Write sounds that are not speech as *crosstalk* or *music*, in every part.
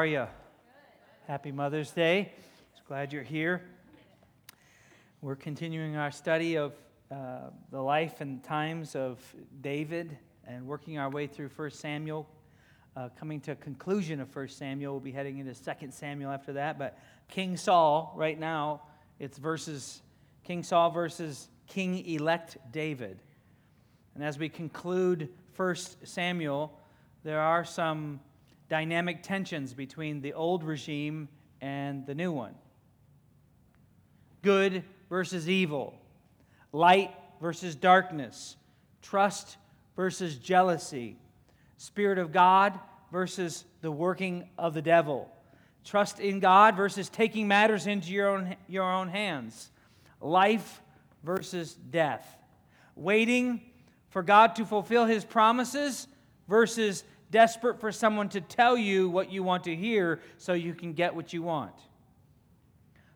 are you? Happy Mother's Day. Just glad you're here. We're continuing our study of uh, the life and times of David and working our way through 1 Samuel. Uh, coming to a conclusion of 1 Samuel, we'll be heading into 2 Samuel after that. But King Saul, right now, it's versus King Saul versus King elect David. And as we conclude 1 Samuel, there are some dynamic tensions between the old regime and the new one. Good versus evil, light versus darkness, trust versus jealousy, Spirit of God versus the working of the devil, trust in God versus taking matters into your own, your own hands, life versus death, waiting for God to fulfill his promises versus desperate for someone to tell you what you want to hear so you can get what you want.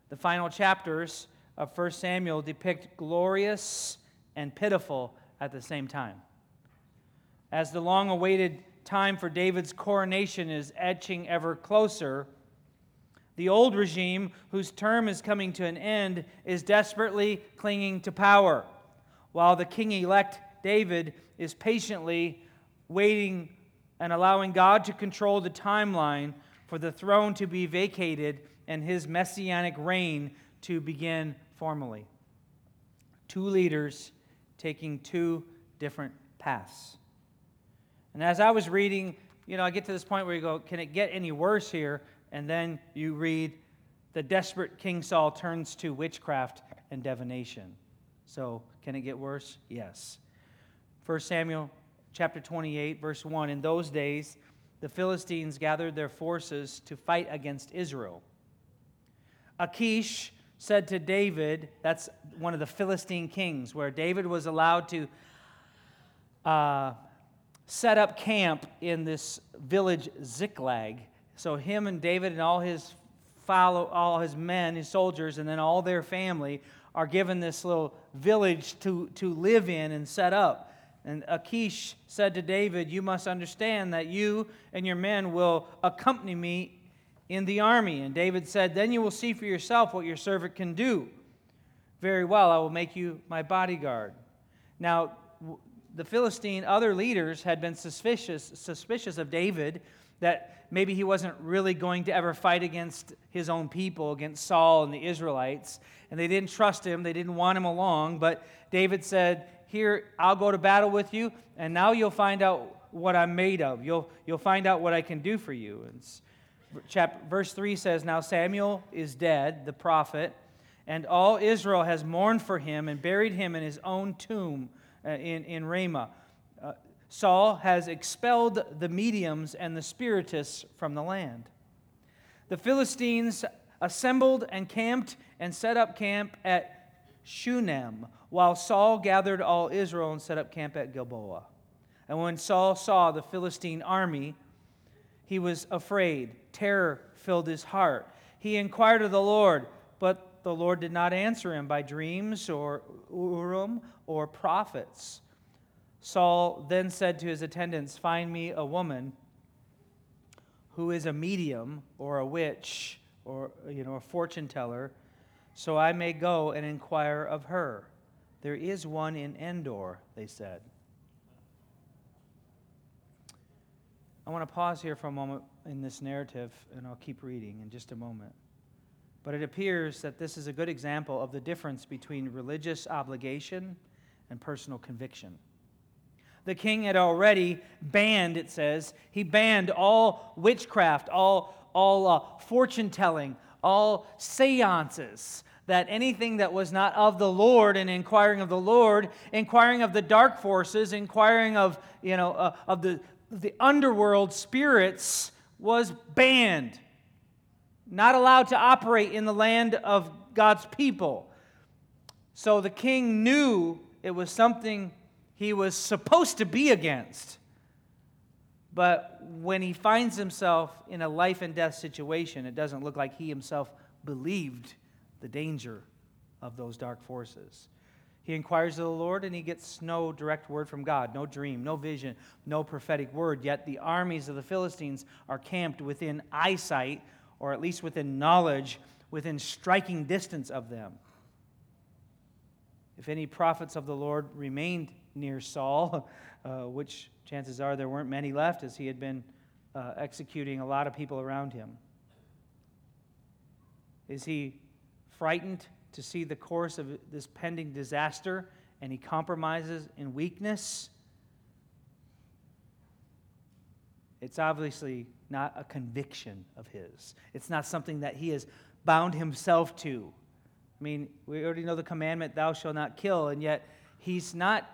The final chapters of 1 Samuel depict glorious and pitiful at the same time. As the long awaited time for David's coronation is etching ever closer, the old regime, whose term is coming to an end, is desperately clinging to power, while the king elect David is patiently waiting and allowing God to control the timeline for the throne to be vacated and his messianic reign to begin formally. Two leaders taking two different paths. And as I was reading, you know, I get to this point where you go, can it get any worse here? And then you read, the desperate King Saul turns to witchcraft and divination. So, can it get worse? Yes. 1 Samuel chapter 28, verse 1 In those days, the Philistines gathered their forces to fight against Israel. Achish said to David, that's one of the Philistine kings, where David was allowed to uh, set up camp in this village Ziklag. So him and David and all his follow, all his men, his soldiers, and then all their family are given this little village to, to live in and set up. And Achish said to David, You must understand that you and your men will accompany me in the army. And David said, Then you will see for yourself what your servant can do. Very well, I will make you my bodyguard. Now, the Philistine other leaders had been suspicious, suspicious of David that maybe he wasn't really going to ever fight against his own people, against Saul and the Israelites. And they didn't trust him, they didn't want him along. But David said, here, I'll go to battle with you, and now you'll find out what I'm made of. You'll, you'll find out what I can do for you. And chapter, verse 3 says, Now Samuel is dead, the prophet, and all Israel has mourned for him and buried him in his own tomb uh, in, in Ramah. Uh, Saul has expelled the mediums and the spiritists from the land. The Philistines assembled and camped and set up camp at Shunem, while Saul gathered all Israel and set up camp at Gilboa. And when Saul saw the Philistine army, he was afraid. Terror filled his heart. He inquired of the Lord, but the Lord did not answer him by dreams or Urim or prophets. Saul then said to his attendants, Find me a woman who is a medium or a witch or you know a fortune teller, so I may go and inquire of her. There is one in Endor, they said. I want to pause here for a moment in this narrative, and I'll keep reading in just a moment. But it appears that this is a good example of the difference between religious obligation and personal conviction. The king had already banned, it says, he banned all witchcraft, all, all uh, fortune telling, all seances, that anything that was not of the Lord and inquiring of the Lord, inquiring of the dark forces, inquiring of, you know, uh, of the, the underworld spirits was banned. Not allowed to operate in the land of God's people. So the king knew it was something he was supposed to be against. But when he finds himself in a life and death situation, it doesn't look like he himself believed the danger of those dark forces. He inquires of the Lord and he gets no direct word from God, no dream, no vision, no prophetic word. Yet the armies of the Philistines are camped within eyesight, or at least within knowledge, within striking distance of them. If any prophets of the Lord remained near Saul, *laughs* uh, which chances are there weren't many left as he had been uh, executing a lot of people around him, is he frightened to see the course of this pending disaster and he compromises in weakness, it's obviously not a conviction of his. It's not something that he has bound himself to. I mean, we already know the commandment, thou shalt not kill, and yet he's not,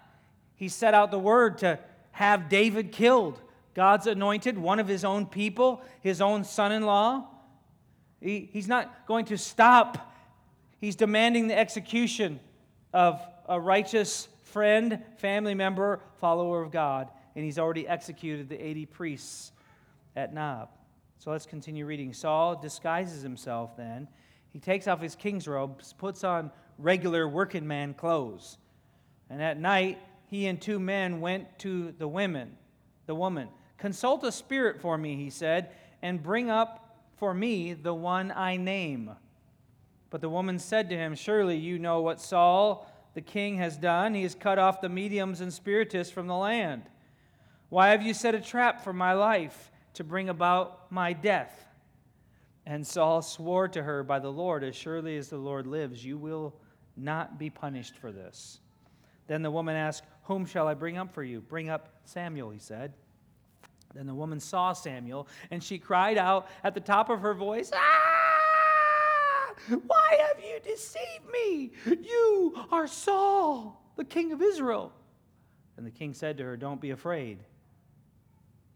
he set out the word to have David killed. God's anointed, one of his own people, his own son in law. He, he's not going to stop He's demanding the execution of a righteous friend, family member, follower of God, and he's already executed the 80 priests at Nob. So let's continue reading. Saul disguises himself then. He takes off his king's robes, puts on regular working man clothes. And at night, he and two men went to the women, the woman. Consult a spirit for me, he said, and bring up for me the one I name. But the woman said to him, Surely you know what Saul the king has done. He has cut off the mediums and spiritists from the land. Why have you set a trap for my life to bring about my death? And Saul swore to her by the Lord, As surely as the Lord lives, you will not be punished for this. Then the woman asked, Whom shall I bring up for you? Bring up Samuel, he said. Then the woman saw Samuel, and she cried out at the top of her voice, Ah! Why have you deceived me? You are Saul, the king of Israel. And the king said to her, Don't be afraid,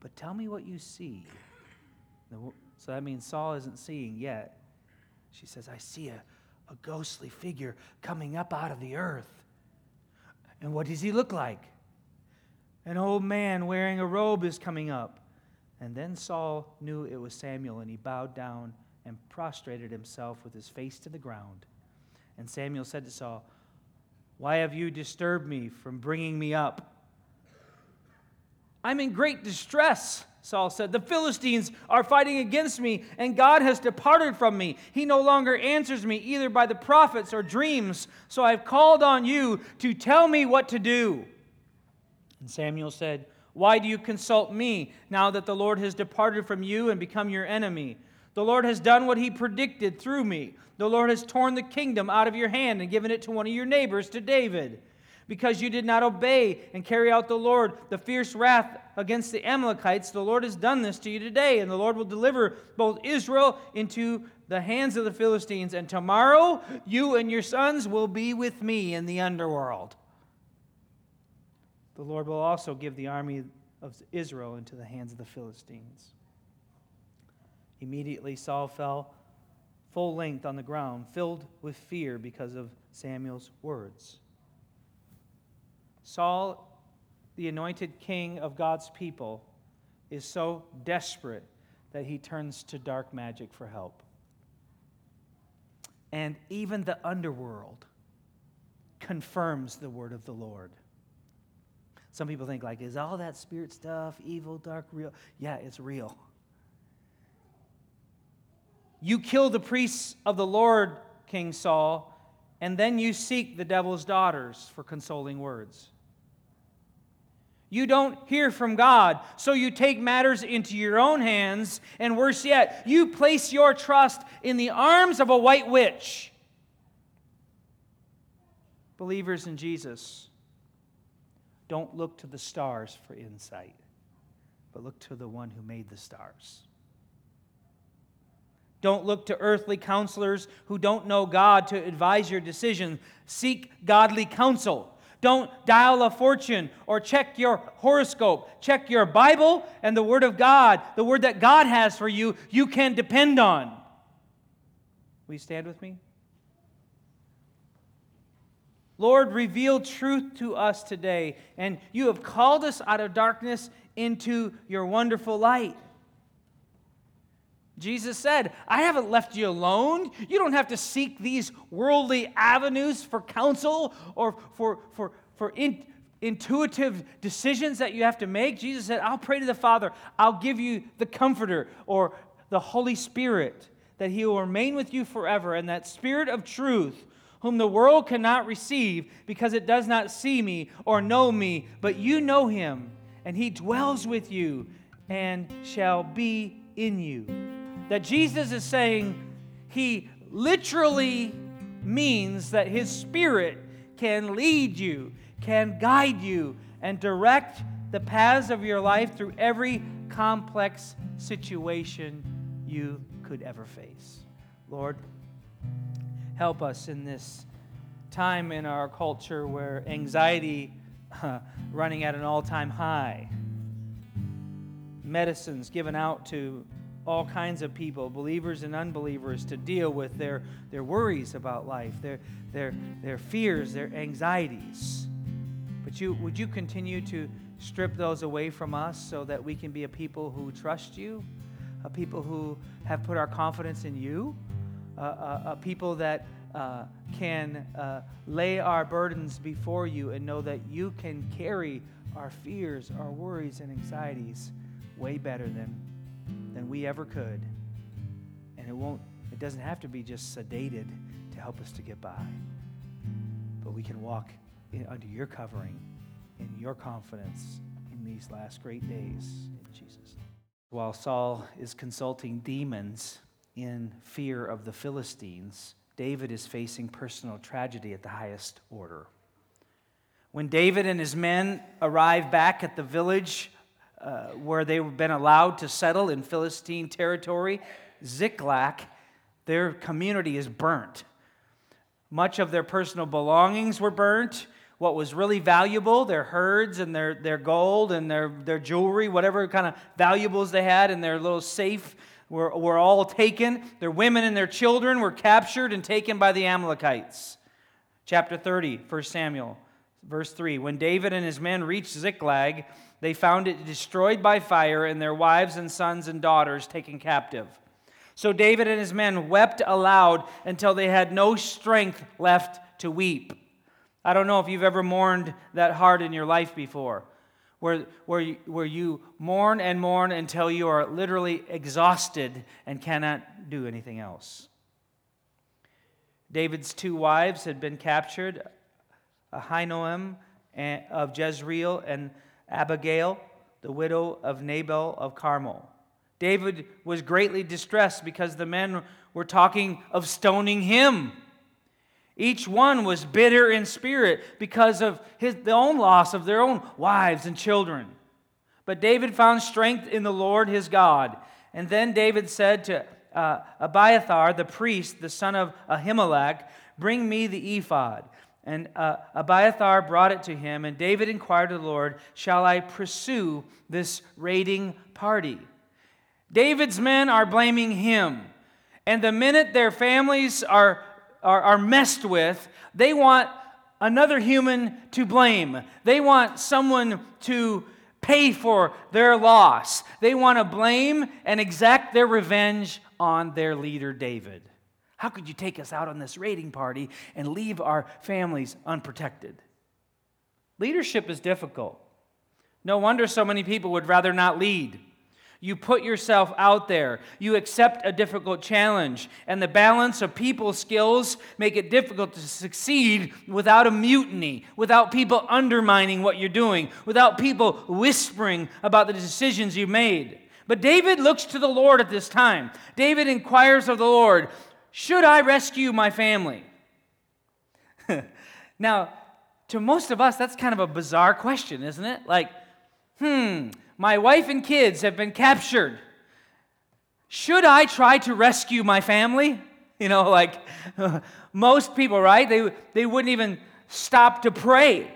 but tell me what you see. So that means Saul isn't seeing yet. She says, I see a, a ghostly figure coming up out of the earth. And what does he look like? An old man wearing a robe is coming up. And then Saul knew it was Samuel, and he bowed down and prostrated himself with his face to the ground. And Samuel said to Saul, Why have you disturbed me from bringing me up? I'm in great distress, Saul said. The Philistines are fighting against me, and God has departed from me. He no longer answers me either by the prophets or dreams. So I've called on you to tell me what to do. And Samuel said, Why do you consult me now that the Lord has departed from you and become your enemy? The Lord has done what he predicted through me. The Lord has torn the kingdom out of your hand and given it to one of your neighbors, to David. Because you did not obey and carry out the Lord, the fierce wrath against the Amalekites, the Lord has done this to you today, and the Lord will deliver both Israel into the hands of the Philistines, and tomorrow you and your sons will be with me in the underworld. The Lord will also give the army of Israel into the hands of the Philistines. Immediately, Saul fell full length on the ground, filled with fear because of Samuel's words. Saul, the anointed king of God's people, is so desperate that he turns to dark magic for help. And even the underworld confirms the word of the Lord. Some people think like, is all that spirit stuff evil, dark, real? Yeah, it's real. You kill the priests of the Lord, King Saul, and then you seek the devil's daughters for consoling words. You don't hear from God, so you take matters into your own hands, and worse yet, you place your trust in the arms of a white witch. Believers in Jesus, don't look to the stars for insight, but look to the one who made the stars. Don't look to earthly counselors who don't know God to advise your decision. Seek godly counsel. Don't dial a fortune or check your horoscope. Check your Bible and the Word of God, the Word that God has for you, you can depend on. Will you stand with me? Lord, reveal truth to us today, and you have called us out of darkness into your wonderful light. Jesus said, I haven't left you alone. You don't have to seek these worldly avenues for counsel or for, for, for in, intuitive decisions that you have to make. Jesus said, I'll pray to the Father. I'll give you the Comforter or the Holy Spirit, that He will remain with you forever. And that Spirit of truth, whom the world cannot receive because it does not see me or know me, but you know Him, and He dwells with you and shall be in you that Jesus is saying he literally means that his spirit can lead you, can guide you, and direct the paths of your life through every complex situation you could ever face. Lord, help us in this time in our culture where anxiety uh, running at an all-time high medicines given out to all kinds of people, believers and unbelievers, to deal with their, their worries about life, their, their, their fears, their anxieties. But you, would you continue to strip those away from us so that we can be a people who trust you, a people who have put our confidence in you, a, a, people that uh, can uh, lay our burdens before you and know that you can carry our fears, our worries, and anxieties way better than than we ever could. And it won't, it doesn't have to be just sedated to help us to get by. But we can walk in, under your covering, in your confidence in these last great days in Jesus. While Saul is consulting demons in fear of the Philistines, David is facing personal tragedy at the highest order. When David and his men arrive back at the village uh, where they've been allowed to settle in Philistine territory, Ziklag, their community is burnt. Much of their personal belongings were burnt. What was really valuable, their herds and their, their gold and their, their jewelry, whatever kind of valuables they had in their little safe, were, were all taken. Their women and their children were captured and taken by the Amalekites. Chapter 30, 1 Samuel, verse 3. When David and his men reached Ziklag, they found it destroyed by fire and their wives and sons and daughters taken captive. So David and his men wept aloud until they had no strength left to weep. I don't know if you've ever mourned that hard in your life before, where, where, where you mourn and mourn until you are literally exhausted and cannot do anything else. David's two wives had been captured Ahinoam of Jezreel and Abigail, the widow of Nabal of Carmel. David was greatly distressed because the men were talking of stoning him. Each one was bitter in spirit because of his, their own loss of their own wives and children. But David found strength in the Lord his God. And then David said to uh, Abiathar, the priest, the son of Ahimelech, Bring me the ephod. And uh, Abiathar brought it to him, and David inquired of the Lord, Shall I pursue this raiding party? David's men are blaming him. And the minute their families are, are, are messed with, they want another human to blame. They want someone to pay for their loss. They want to blame and exact their revenge on their leader, David. How could you take us out on this raiding party and leave our families unprotected? Leadership is difficult. No wonder so many people would rather not lead. You put yourself out there. You accept a difficult challenge. And the balance of people skills make it difficult to succeed without a mutiny, without people undermining what you're doing, without people whispering about the decisions you made. But David looks to the Lord at this time. David inquires of the Lord, should I rescue my family? *laughs* now, to most of us, that's kind of a bizarre question, isn't it? Like, hmm, my wife and kids have been captured. Should I try to rescue my family? *laughs* You know, like *laughs* most people, right? They, they wouldn't even stop to pray.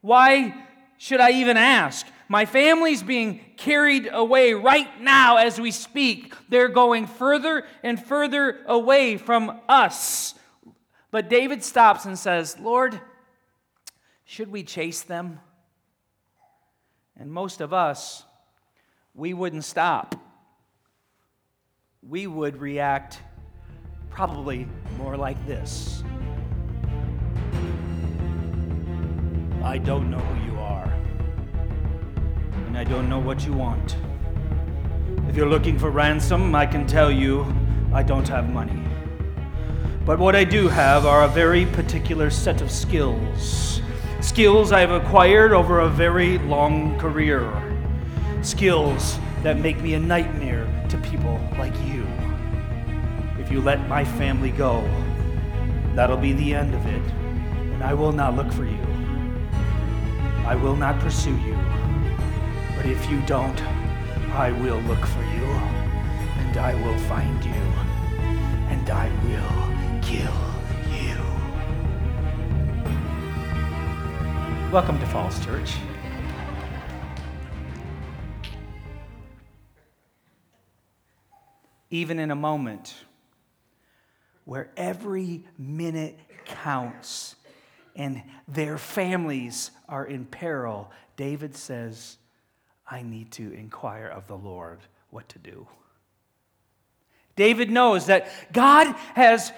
Why should I even ask? My family's being carried away right now as we speak. They're going further and further away from us. But David stops and says, Lord, should we chase them? And most of us, we wouldn't stop. we would react probably more like this I don't know who you are, I don't know what you want. If you're looking for ransom, I can tell you I don't have money. But what I do have are a very particular set of skills. Skills I've acquired over a very long career. Skills that make me a nightmare to people like you. If you let my family go, that'll be the end of it, and I will not look for you. I will not pursue you. If you don't, I will look for you, and I will find you, and I will kill you. Welcome to Falls Church. Even in a moment where every minute counts and their families are in peril, David says, I need to inquire of the Lord what to do. David knows that God has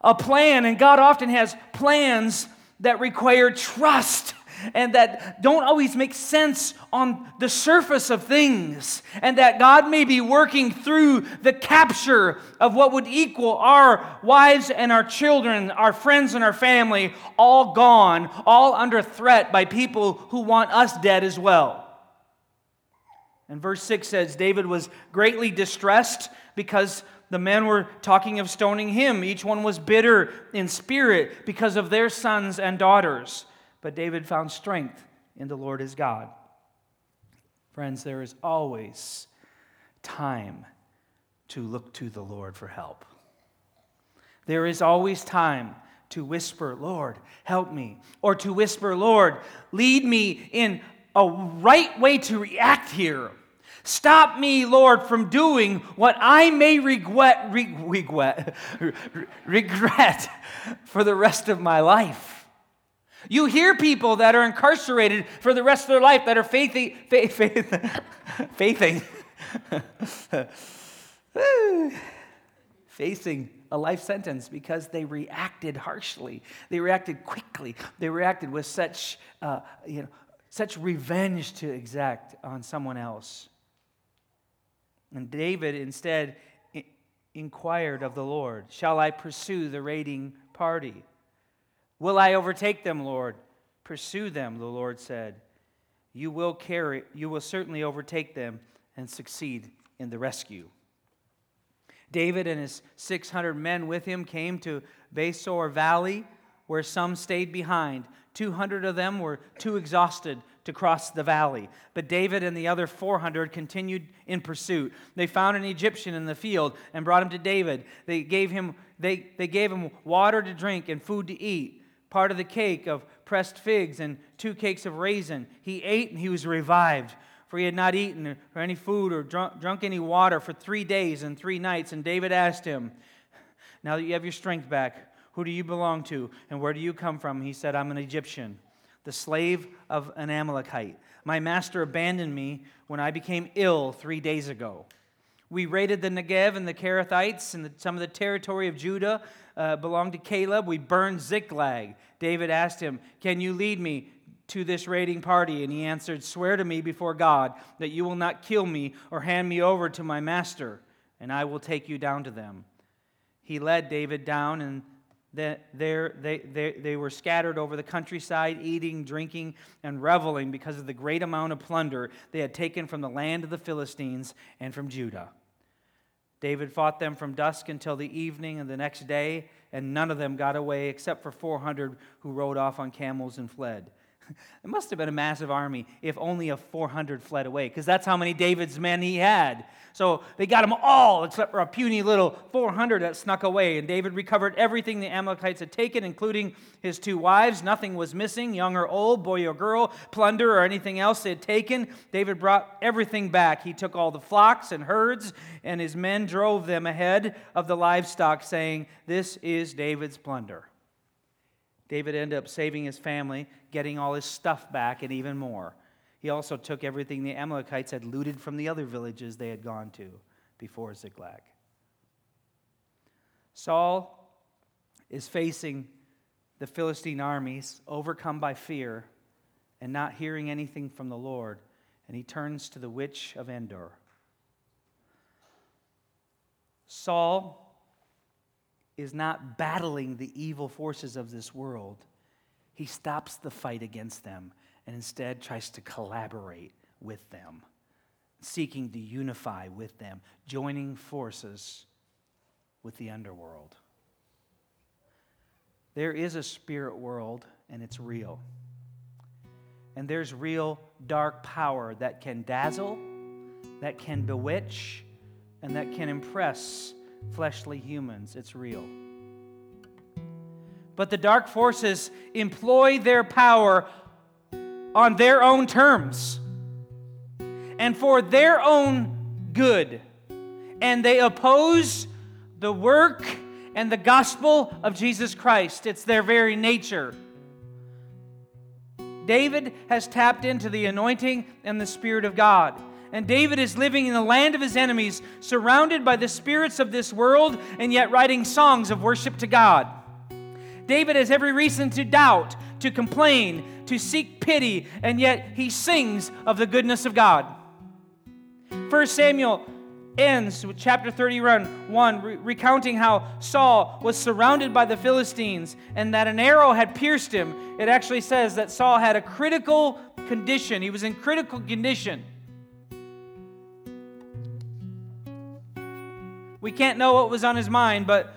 a plan, and God often has plans that require trust and that don't always make sense on the surface of things, and that God may be working through the capture of what would equal our wives and our children, our friends and our family, all gone, all under threat by people who want us dead as well. And verse 6 says David was greatly distressed because the men were talking of stoning him. Each one was bitter in spirit because of their sons and daughters. But David found strength in the Lord his God. Friends, there is always time to look to the Lord for help. There is always time to whisper, Lord, help me, or to whisper, Lord, lead me in a right way to react here. Stop me, Lord, from doing what I may regret, regret, regret for the rest of my life. You hear people that are incarcerated for the rest of their life that are faithing, faith, faith, faithing, facing a life sentence because they reacted harshly. They reacted quickly. They reacted with such, uh, you know, such revenge to exact on someone else. And David instead inquired of the Lord, Shall I pursue the raiding party? Will I overtake them, Lord? Pursue them, the Lord said. You will carry, you will certainly overtake them and succeed in the rescue. David and his 600 men with him came to Besor Valley, where some stayed behind. 200 of them were too exhausted to cross the valley. But David and the other 400 continued in pursuit. They found an Egyptian in the field and brought him to David. They gave him, they, they gave him water to drink and food to eat part of the cake of pressed figs and two cakes of raisin. He ate and he was revived, for he had not eaten or any food or drunk, drunk any water for three days and three nights. And David asked him, Now that you have your strength back, who do you belong to and where do you come from? He said, I'm an Egyptian, the slave of an Amalekite. My master abandoned me when I became ill three days ago. We raided the Negev and the Kerethites and the, some of the territory of Judah uh, belonged to Caleb. We burned Ziklag. David asked him, Can you lead me to this raiding party? And he answered, Swear to me before God that you will not kill me or hand me over to my master, and I will take you down to them. He led David down, and there they, they, they were scattered over the countryside, eating, drinking, and reveling because of the great amount of plunder they had taken from the land of the Philistines and from Judah. David fought them from dusk until the evening of the next day, and none of them got away except for 400 who rode off on camels and fled. It must have been a massive army if only a 400 fled away, because that's how many David's men he had. So they got them all except for a puny little 400 that snuck away. And David recovered everything the Amalekites had taken, including his two wives. Nothing was missing, young or old, boy or girl, plunder or anything else they had taken. David brought everything back. He took all the flocks and herds, and his men drove them ahead of the livestock, saying, This is David's plunder. David ended up saving his family, getting all his stuff back, and even more. He also took everything the Amalekites had looted from the other villages they had gone to before Ziklag. Saul is facing the Philistine armies, overcome by fear and not hearing anything from the Lord, and he turns to the witch of Endor. Saul is not battling the evil forces of this world. He stops the fight against them and instead tries to collaborate with them, seeking to unify with them, joining forces with the underworld. There is a spirit world, and it's real. And there's real dark power that can dazzle, that can bewitch, and that can impress fleshly humans. It's real. But the dark forces employ their power on their own terms and for their own good. And they oppose the work and the gospel of Jesus Christ. It's their very nature. David has tapped into the anointing and the Spirit of God. And David is living in the land of his enemies, surrounded by the spirits of this world, and yet writing songs of worship to God. David has every reason to doubt, to complain, to seek pity, and yet he sings of the goodness of God. 1 Samuel ends with chapter 31, re- recounting how Saul was surrounded by the Philistines and that an arrow had pierced him. It actually says that Saul had a critical condition. He was in critical condition. We can't know what was on his mind, but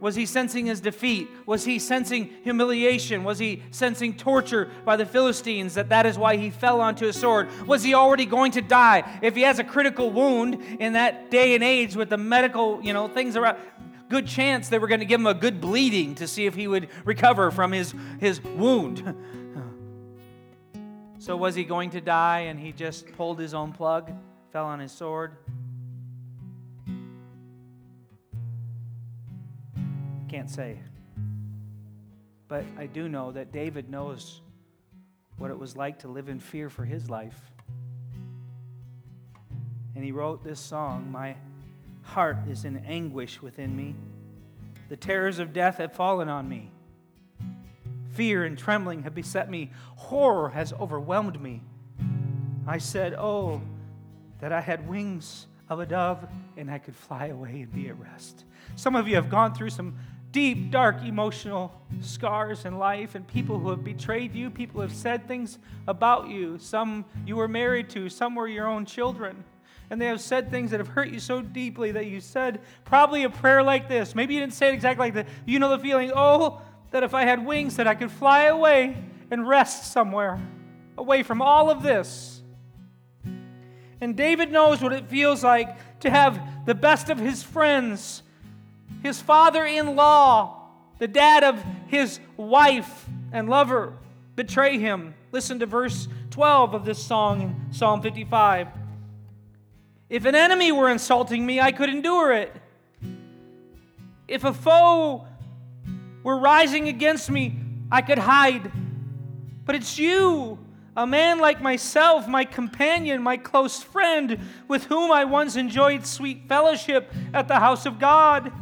was he sensing his defeat? Was he sensing humiliation? Was he sensing torture by the Philistines that that is why he fell onto a sword? Was he already going to die? If he has a critical wound in that day and age with the medical, you know, things around, good chance they were going to give him a good bleeding to see if he would recover from his, his wound. so was he going to die and he just pulled his own plug, fell on his sword? Can't say. But I do know that David knows what it was like to live in fear for his life. And he wrote this song My heart is in anguish within me. The terrors of death have fallen on me. Fear and trembling have beset me. Horror has overwhelmed me. I said, Oh, that I had wings of a dove and I could fly away and be at rest. Some of you have gone through some deep, dark emotional scars in life and people who have betrayed you, people have said things about you. Some you were married to, some were your own children. And they have said things that have hurt you so deeply that you said probably a prayer like this. Maybe you didn't say it exactly like that. You know the feeling, oh, that if I had wings, that I could fly away and rest somewhere, away from all of this. And David knows what it feels like to have the best of his friends his father in law, the dad of his wife and lover, betray him. Listen to verse 12 of this song in Psalm 55. If an enemy were insulting me, I could endure it. If a foe were rising against me, I could hide. But it's you, a man like myself, my companion, my close friend, with whom I once enjoyed sweet fellowship at the house of God.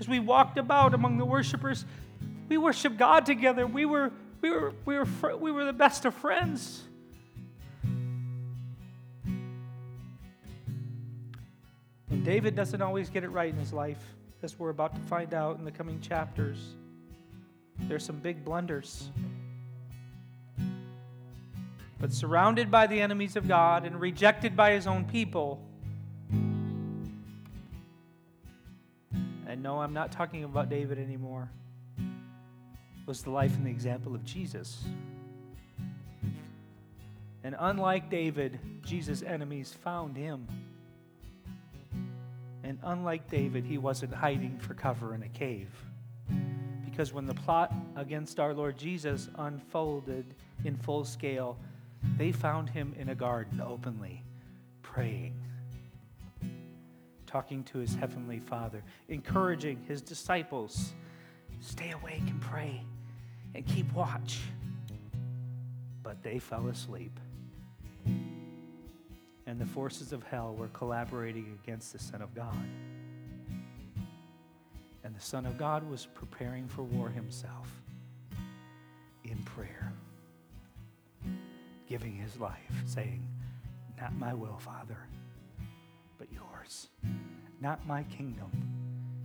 As we walked about among the worshipers, we worshiped God together. We were, we were, we were, we were the best of friends. And David doesn't always get it right in his life, as we're about to find out in the coming chapters. There's some big blunders. But surrounded by the enemies of God and rejected by his own people, and no, I'm not talking about David anymore, was the life and the example of Jesus. And unlike David, Jesus' enemies found him. And unlike David, he wasn't hiding for cover in a cave. Because when the plot against our Lord Jesus unfolded in full scale, they found him in a garden openly, praying talking to his heavenly Father, encouraging his disciples stay awake and pray and keep watch. But they fell asleep. And the forces of hell were collaborating against the Son of God. And the Son of God was preparing for war himself in prayer, giving his life, saying, Not my will, Father, but yours. Not my kingdom.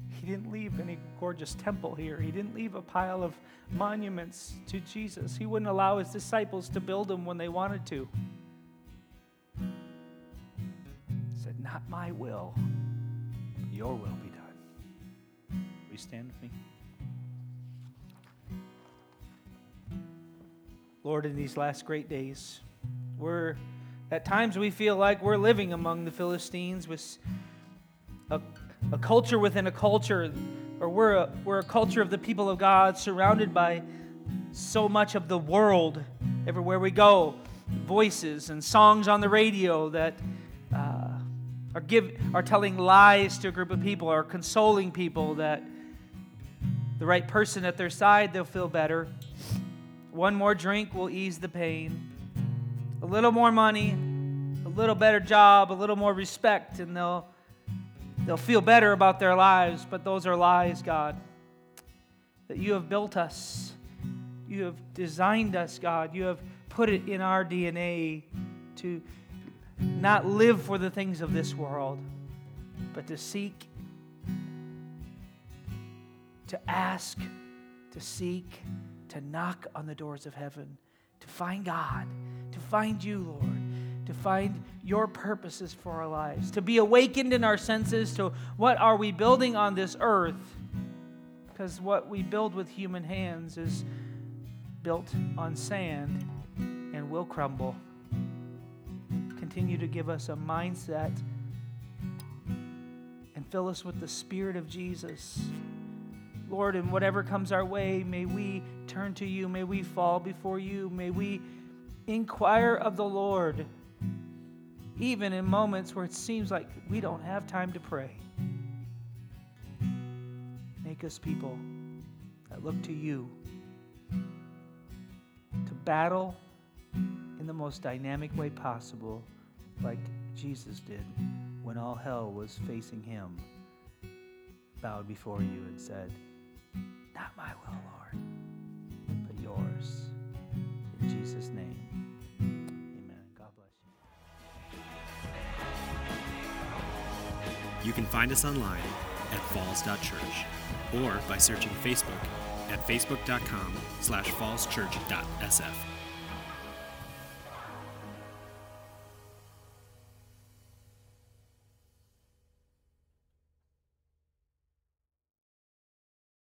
He didn't leave any gorgeous temple here. He didn't leave a pile of monuments to Jesus. He wouldn't allow his disciples to build them when they wanted to. He said, Not my will, your will be done. Will you stand with me? Lord, in these last great days, we're at times we feel like we're living among the Philistines with a, a culture within a culture, or we're a, we're a culture of the people of God surrounded by so much of the world everywhere we go. Voices and songs on the radio that uh, are, give, are telling lies to a group of people, are consoling people that the right person at their side, they'll feel better. One more drink will ease the pain. A little more money, a little better job, a little more respect, and they'll, they'll feel better about their lives. But those are lies, God. That you have built us, you have designed us, God. You have put it in our DNA to not live for the things of this world, but to seek, to ask, to seek, to knock on the doors of heaven, to find God, to find you, Lord, to find your purposes for our lives, to be awakened in our senses to what are we building on this earth, because what we build with human hands is built on sand and will crumble. Continue to give us a mindset and fill us with the Spirit of Jesus. Lord, and whatever comes our way, may we turn to you. May we fall before you. May we inquire of the Lord, even in moments where it seems like we don't have time to pray. Make us people that look to you to battle in the most dynamic way possible, like Jesus did when all hell was facing him, bowed before you and said, not my will, Lord, but yours. In Jesus' name, amen. God bless you. You can find us online at falls.church or by searching Facebook at facebook.com slash fallschurch.sf.